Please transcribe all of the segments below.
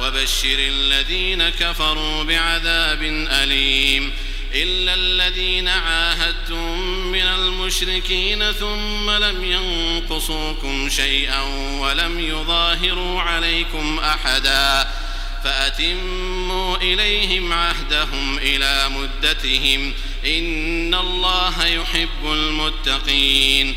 وبشر الذين كفروا بعذاب أليم إلا الذين عاهدتم من المشركين ثم لم ينقصوكم شيئا ولم يظاهروا عليكم أحدا فأتموا إليهم عهدهم إلى مدتهم إن الله يحب المتقين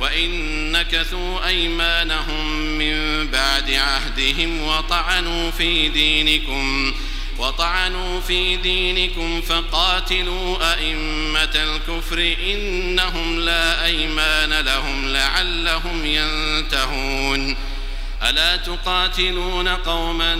وإن نكثوا أيمانهم من بعد عهدهم وطعنوا في دينكم وطعنوا في دينكم فقاتلوا أئمة الكفر إنهم لا أيمان لهم لعلهم ينتهون ألا تقاتلون قوما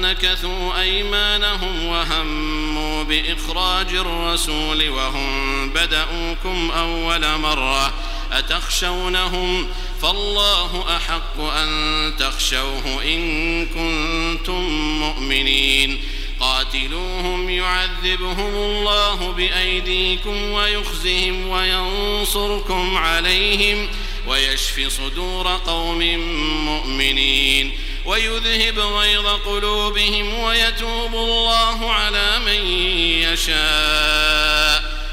نكثوا أيمانهم وهموا بإخراج الرسول وهم بدأوكم أول مرة أتخشونهم فالله أحق أن تخشوه إن كنتم مؤمنين قاتلوهم يعذبهم الله بأيديكم ويخزهم وينصركم عليهم ويشف صدور قوم مؤمنين ويذهب غيظ قلوبهم ويتوب الله على من يشاء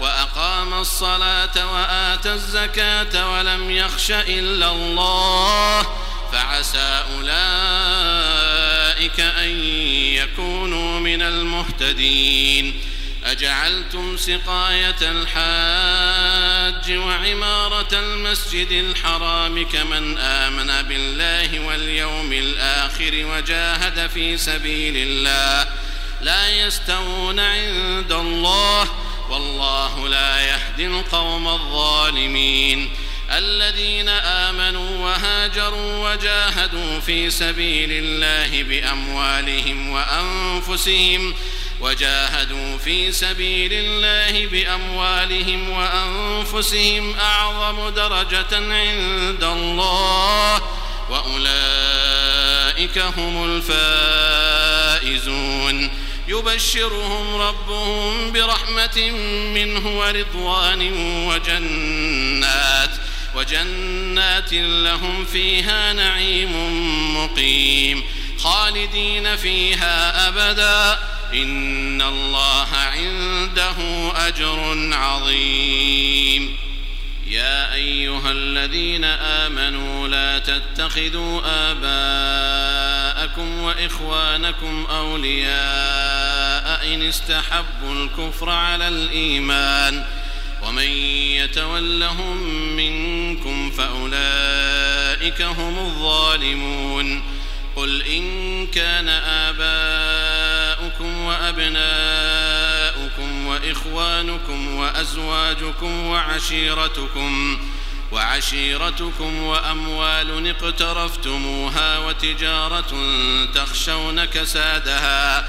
وأقام الصلاة وآتى الزكاة ولم يخش إلا الله فعسى أولئك أن يكونوا من المهتدين. أجعلتم سقاية الحاج وعمارة المسجد الحرام كمن آمن بالله واليوم الآخر وجاهد في سبيل الله. لا يستوون عند الله والله لا يهدي القوم الظالمين. الذين آمنوا وهاجروا وجاهدوا في سبيل الله بأموالهم وأنفسهم وجاهدوا في سبيل الله بأموالهم وأنفسهم أعظم درجة عند الله وأولئك هم الفائزون. يبشرهم ربهم برحمة منه ورضوان وجنات وجنات لهم فيها نعيم مقيم خالدين فيها أبداً. إن الله عنده أجر عظيم. يا أيها الذين آمنوا لا تتخذوا آباءكم وإخوانكم أولياء إن استحبوا الكفر على الإيمان ومن يتولهم منكم فأولئك هم الظالمون قل إن كان آباؤكم وأبناؤكم وإخوانكم وأزواجكم وعشيرتكم وعشيرتكم وأموال اقترفتموها وتجارة تخشون كسادها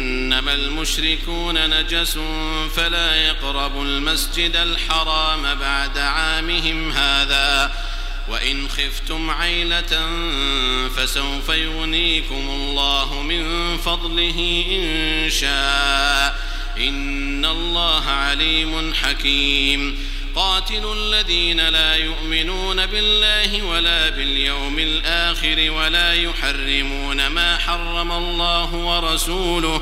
إنما المشركون نجس فلا يقربوا المسجد الحرام بعد عامهم هذا. وإن خفتم عيلة فسوف يغنيكم الله من فضله إن شاء. إن الله عليم حكيم. قاتلوا الذين لا يؤمنون بالله ولا باليوم الآخر ولا يحرمون ما حرم الله ورسوله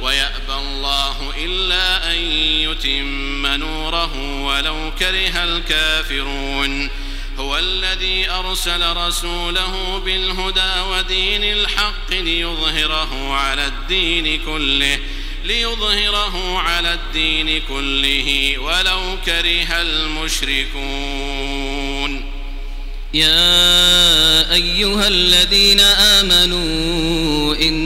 ويأبى الله إلا أن يتم نوره ولو كره الكافرون. هو الذي أرسل رسوله بالهدى ودين الحق ليظهره على الدين كله ليظهره على الدين كله ولو كره المشركون. يا أيها الذين آمنوا إن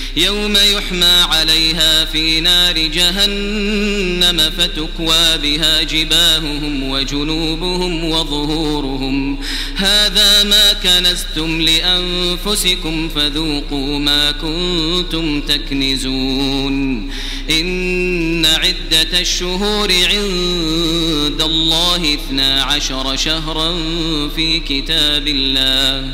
يوم يحمى عليها في نار جهنم فتكوى بها جباههم وجنوبهم وظهورهم. هذا ما كنزتم لأنفسكم فذوقوا ما كنتم تكنزون. إن عدة الشهور عند الله اثنا عشر شهرا في كتاب الله.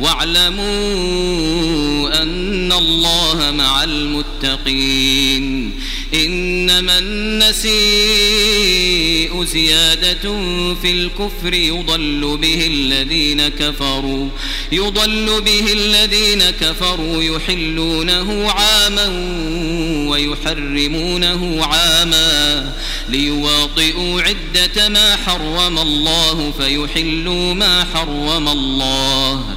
واعلموا أن الله مع المتقين. إنما النسيء زيادة في الكفر يضل به الذين كفروا يضل به الذين كفروا يحلونه عاما ويحرمونه عاما ليواطئوا عدة ما حرم الله فيحلوا ما حرم الله.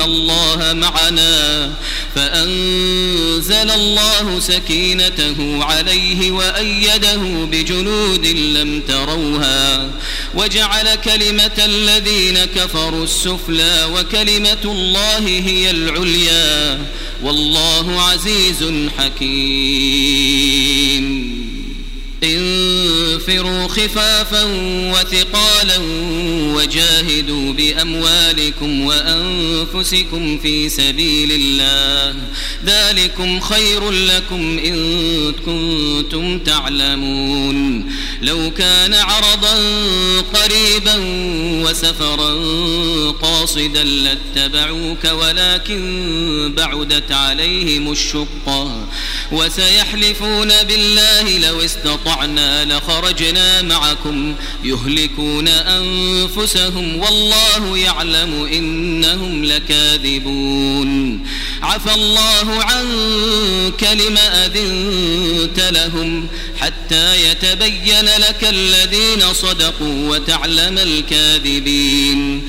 الله معنا فأنزل الله سكينته عليه وأيده بجنود لم تروها وجعل كلمة الذين كفروا السفلى وكلمة الله هي العليا والله عزيز حكيم انفروا خفافا وثقالا وجاهدوا بأموالكم وأنفسكم في سبيل الله. ذلكم خير لكم إن كنتم تعلمون. لو كان عرضا قريبا وسفرا قاصدا لاتبعوك ولكن بعدت عليهم الشقة. وسيحلفون بالله لو استطعنا لخرجنا معكم يهلكون أنفسهم والله يعلم إنهم لكاذبون عفى الله عنك لم أذنت لهم حتى يتبين لك الذين صدقوا وتعلم الكاذبين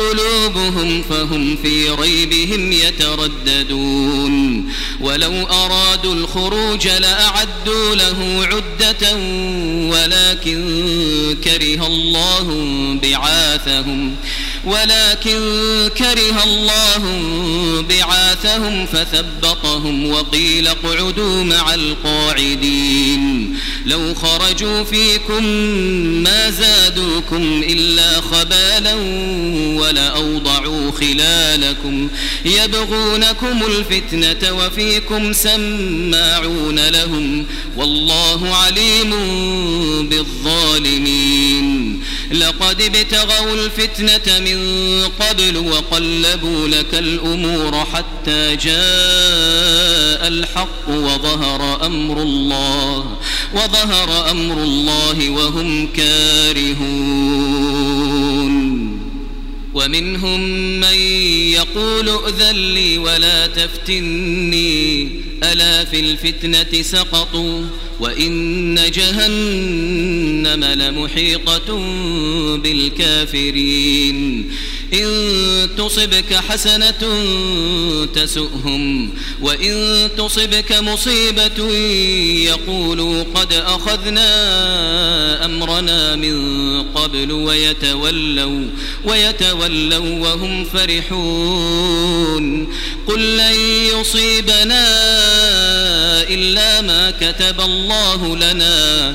قلوبهم فهم في ريبهم يترددون. ولو أرادوا الخروج لأعدوا له عدة ولكن كره الله بعاثهم ولكن كره الله بعاثهم فثبطهم وقيل اقعدوا مع القاعدين. لو خرجوا فيكم ما زادوكم إلا خبالا ولأوضعوا خلالكم. يبغونكم الفتنة وفيكم سماعون لهم. والله عليم بالظالمين. لقد ابتغوا الفتنة من قبل وقلبوا لك الأمور حتى جاء الحق وظهر أمر الله. وظهر أمر الله وهم كارهون. ومنهم من يقول ائذن لي ولا تفتني. ألا في الفتنة سقطوا وإن جهنم لمحيطة بالكافرين. إن تصبك حسنة تسؤهم وإن تصبك مصيبة يقولوا قد أخذنا أمرنا من قبل ويتولوا ويتولوا وهم فرحون. قل لن يصيبنا إلا ما كتب الله لنا.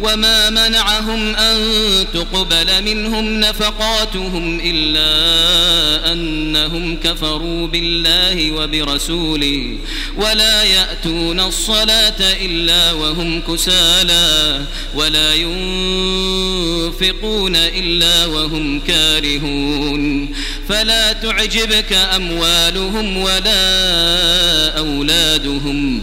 وما منعهم أن تقبل منهم نفقاتهم إلا أنهم كفروا بالله وبرسوله ولا يأتون الصلاة إلا وهم كسالى ولا ينفقون إلا وهم كارهون فلا تعجبك أموالهم ولا أولادهم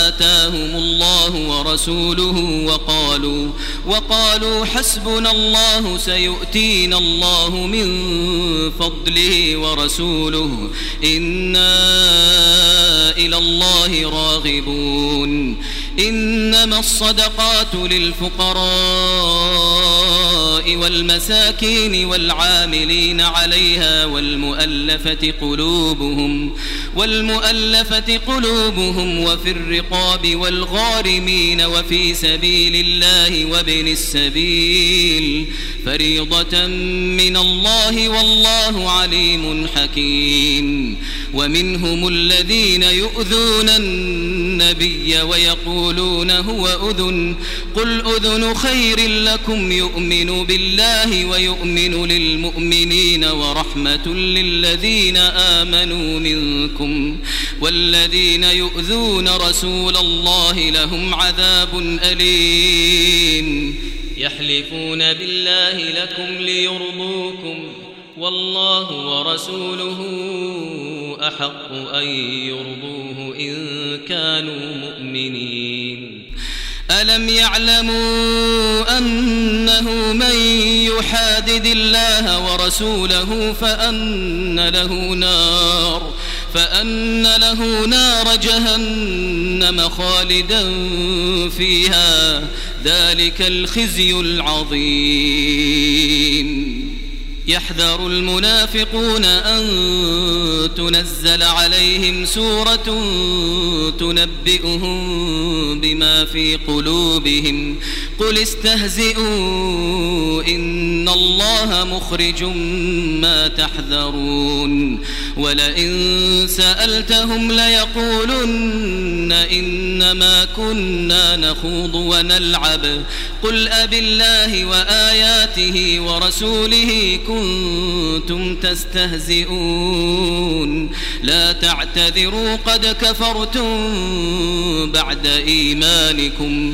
آتاهم الله ورسوله وقالوا وقالوا حسبنا الله سيؤتينا الله من فضله ورسوله إنا إلى الله راغبون إنما الصدقات للفقراء والمساكين والعاملين عليها والمؤلفة قلوبهم والمؤلفة قلوبهم وفي الرقاب والغارمين وفي سبيل الله وابن السبيل. فريضة من الله والله عليم حكيم. ومنهم الذين يؤذون النبي ويقولون هو أذن. قل أذن خير لكم يؤمن بالله ويؤمن للمؤمنين ورحمة للذين آمنوا منكم. منكم والذين يؤذون رسول الله لهم عذاب أليم يحلفون بالله لكم ليرضوكم والله ورسوله أحق أن يرضوه إن كانوا مؤمنين ألم يعلموا أنه من يحادد الله ورسوله فأن له نار فأن له نار جهنم خالدا فيها ذلك الخزي العظيم. يحذر المنافقون أن تنزل عليهم سورة تنبئهم بما في قلوبهم قل استهزئوا إن الله مخرج ما تحذرون. ولئن سألتهم ليقولن إنما كنا نخوض ونلعب. قل أب الله وآياته ورسوله كنتم تستهزئون. لا تعتذروا قد كفرتم بعد إيمانكم.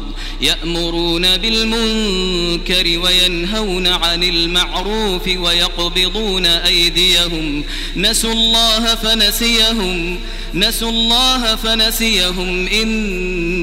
يأمرون بالمنكر وينهون عن المعروف ويقبضون أيديهم. نسوا الله فنسيهم. نسوا الله فنسيهم.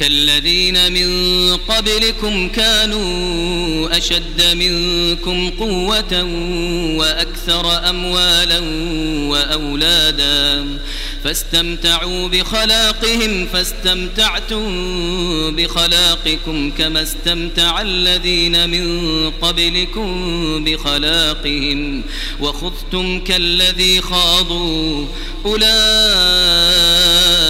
كالذين من قبلكم كانوا أشد منكم قوة وأكثر أموالا وأولادا فاستمتعوا بخلاقهم فاستمتعتم بخلاقكم كما استمتع الذين من قبلكم بخلاقهم وخذتم كالذي خاضوا أولئك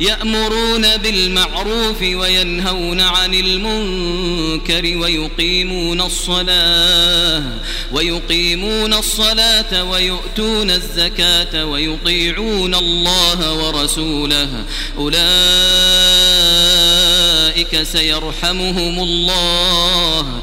يأمرون بالمعروف وينهون عن المنكر ويقيمون الصلاة ويقيمون الصلاة ويؤتون الزكاة ويطيعون الله ورسوله. أولئك سيرحمهم الله.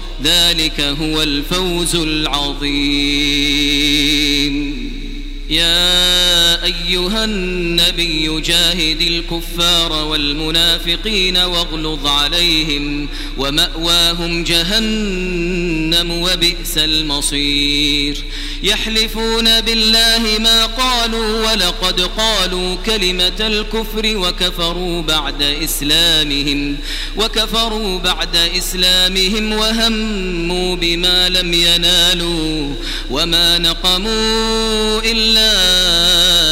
ذلك هو الفوز العظيم. يا أيها النبي جاهد الكفار والمنافقين واغلظ عليهم ومأواهم جهنم وبئس المصير. يحلفون بالله ما قالوا ولقد قالوا كلمة الكفر وكفروا بعد إسلامهم وكفروا بعد إسلامهم وهموا بما لم ينالوا وما نقموا إلا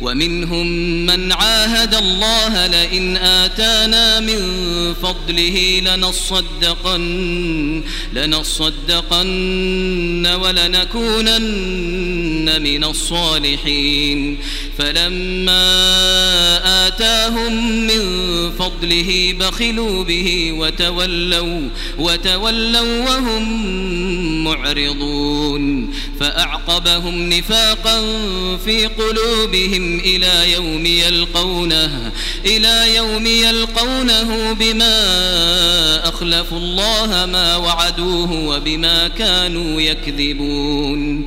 ومنهم من عاهد الله لئن آتانا من فضله لنصدقن لنصدقن ولنكونن من الصالحين. فلما آتاهم من فضله بخلوا به وتولوا وتولوا وهم معرضون. فأعقبهم نفاقا في قلوبهم إلى يوم يلقونه إلى يوم يلقونه بما أخلفوا الله ما وعدوه وبما كانوا يكذبون.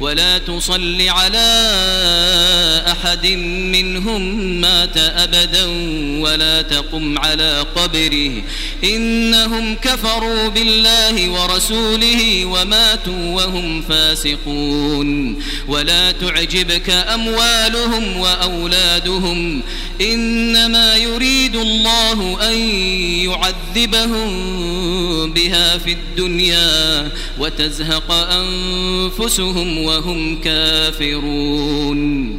ولا تصل على أحد منهم مات أبدا ولا تقم على قبره. إنهم كفروا بالله ورسوله وماتوا وهم فاسقون. ولا تعجبك أموالهم وأولادهم. إنما يريد الله أن يعذبهم بها في الدنيا وتزهق أنفسهم وهم كافرون.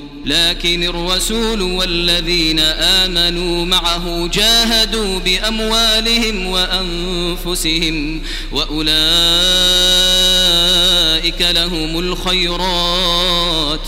لكن الرسول والذين آمنوا معه جاهدوا بأموالهم وأنفسهم وأولئك لهم الخيرات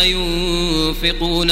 ينفقون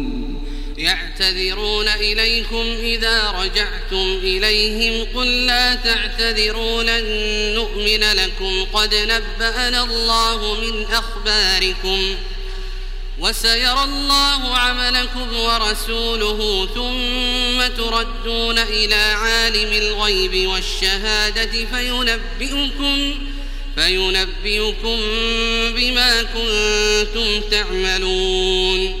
يعتذرون إليكم إذا رجعتم إليهم قل لا تعتذروا لن نؤمن لكم قد نبأنا الله من أخباركم وسيرى الله عملكم ورسوله ثم تردون إلى عالم الغيب والشهادة فينبئكم فينبئكم بما كنتم تعملون.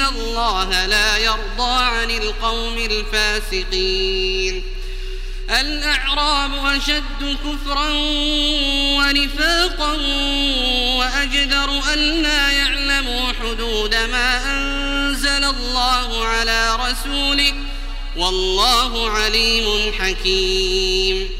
الله لا يرضى عن القوم الفاسقين الأعراب أشد كفرا ونفاقا وأجدر أن لا يعلموا حدود ما أنزل الله على رسوله والله عليم حكيم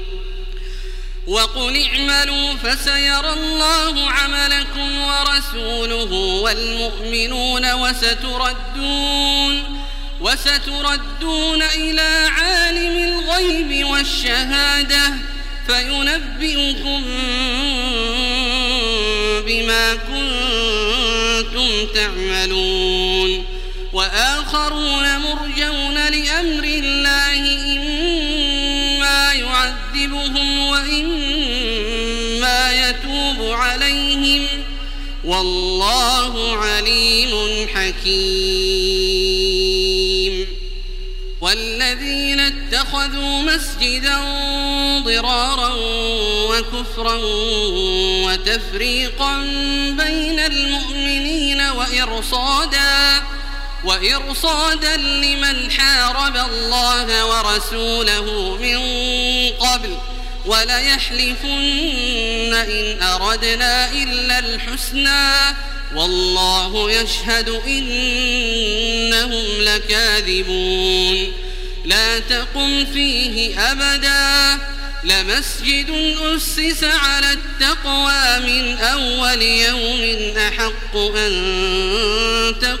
وقل اعملوا فسيرى الله عملكم ورسوله والمؤمنون وستردون وستردون إلى عالم الغيب والشهادة فينبئكم بما كنتم تعملون. وآخرون مرجون لأمر الله إما يعذبهم وإما يتوب عليهم والله عليم حكيم. والذين اتخذوا مسجدا ضرارا وكفرا وتفريقا بين المؤمنين وإرصادا وإرصادا لمن حارب الله ورسوله من قبل وليحلفن إن أردنا إلا الحسنى والله يشهد إنهم لكاذبون لا تقم فيه أبدا لمسجد أسس على التقوى من أول يوم أحق أن تقوم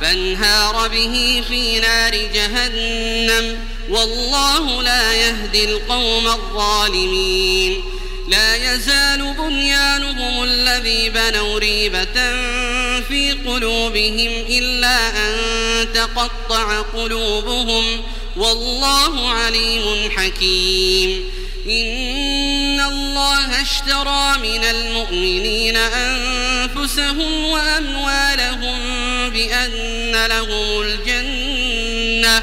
فانهار به في نار جهنم. والله لا يهدي القوم الظالمين. لا يزال بنيانهم الذي بنوا ريبة في قلوبهم إلا أن تقطع قلوبهم. والله عليم حكيم. إن الله اشترى من المؤمنين أنفسهم وأموالهم بأن لهم الجنة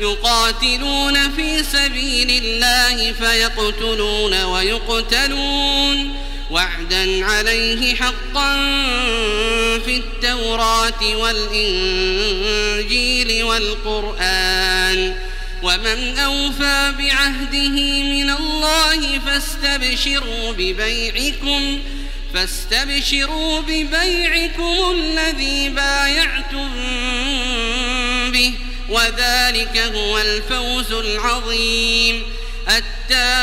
يقاتلون في سبيل الله فيقتلون ويقتلون وعدا عليه حقا في التوراة والإنجيل والقرآن ومن أوفى بعهده من الله فاستبشروا ببيعكم فاستبشروا ببيعكم الذي بايعتم به وذلك هو الفوز العظيم. التائبون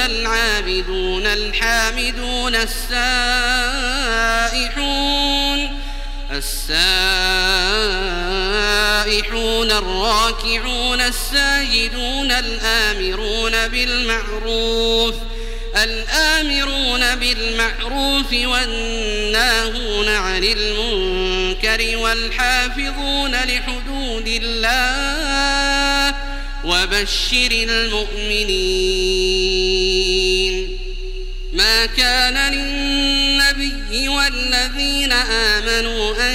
العابدون الحامدون السائحون السائحون الراكعون الساجدون الآمرون بالمعروف الآمرون بالمعروف والناهون عن المنكر والحافظون لحدود الله وبشر المؤمنين. ما كان للنبي والذين آمنوا أن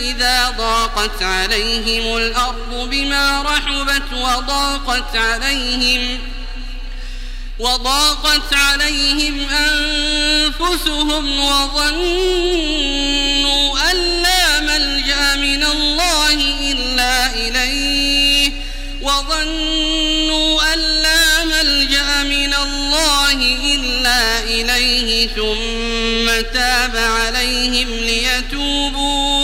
إذا ضاقت عليهم الأرض بما رحبت وضاقت عليهم وضاقت عليهم أنفسهم وظنوا أن لا ملجأ من الله إلا إليه وظنوا أن لا ملجأ من الله إلا إليه ثم تاب عليهم ليتوبوا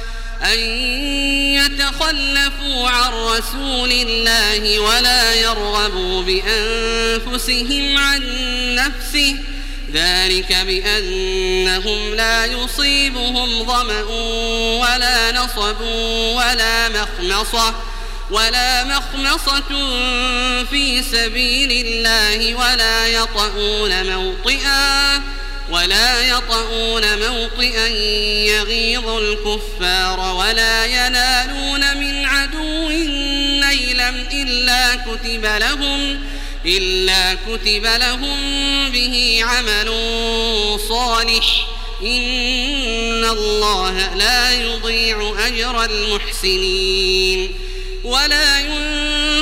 أن يتخلفوا عن رسول الله ولا يرغبوا بأنفسهم عن نفسه. ذلك بأنهم لا يصيبهم ظمأ ولا نصب ولا مخمصة ولا مخمصة في سبيل الله ولا يطؤون موطئا. ولا يطؤون موطئا يغيظ الكفار ولا ينالون من عدو نيلا إلا كتب لهم إلا كتب لهم به عمل صالح. إن الله لا يضيع أجر المحسنين. ولا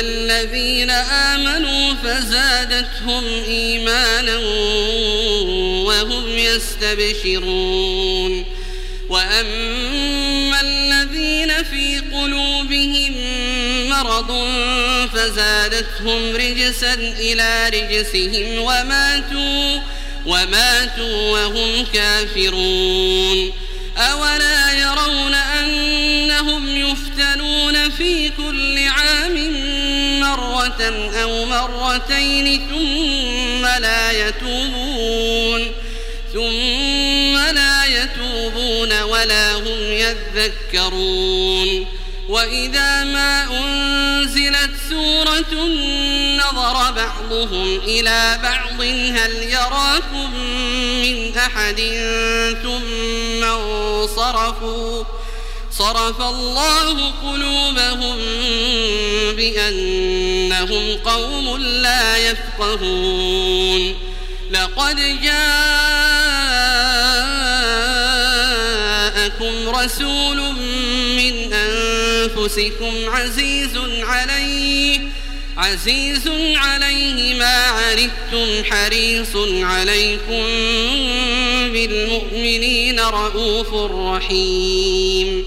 الذين آمنوا فزادتهم إيمانا وهم يستبشرون وأما الذين في قلوبهم مرض فزادتهم رجسا إلى رجسهم وماتوا وماتوا وهم كافرون. أولا يرون أنهم يفتنون في كل عام مرة أو مرتين ثم لا يتوبون ثم لا يتوبون ولا هم يذكرون. وإذا ما أنزل أنزلت سورة نظر بعضهم إلى بعض هل يراكم من أحد ثم انصرفوا؟ صرف الله قلوبهم بأنهم قوم لا يفقهون. لقد جاءكم رسول من أنفسكم عزيز عليه عزيز عليه ما عنتم حريص عليكم بالمؤمنين رؤوف رحيم.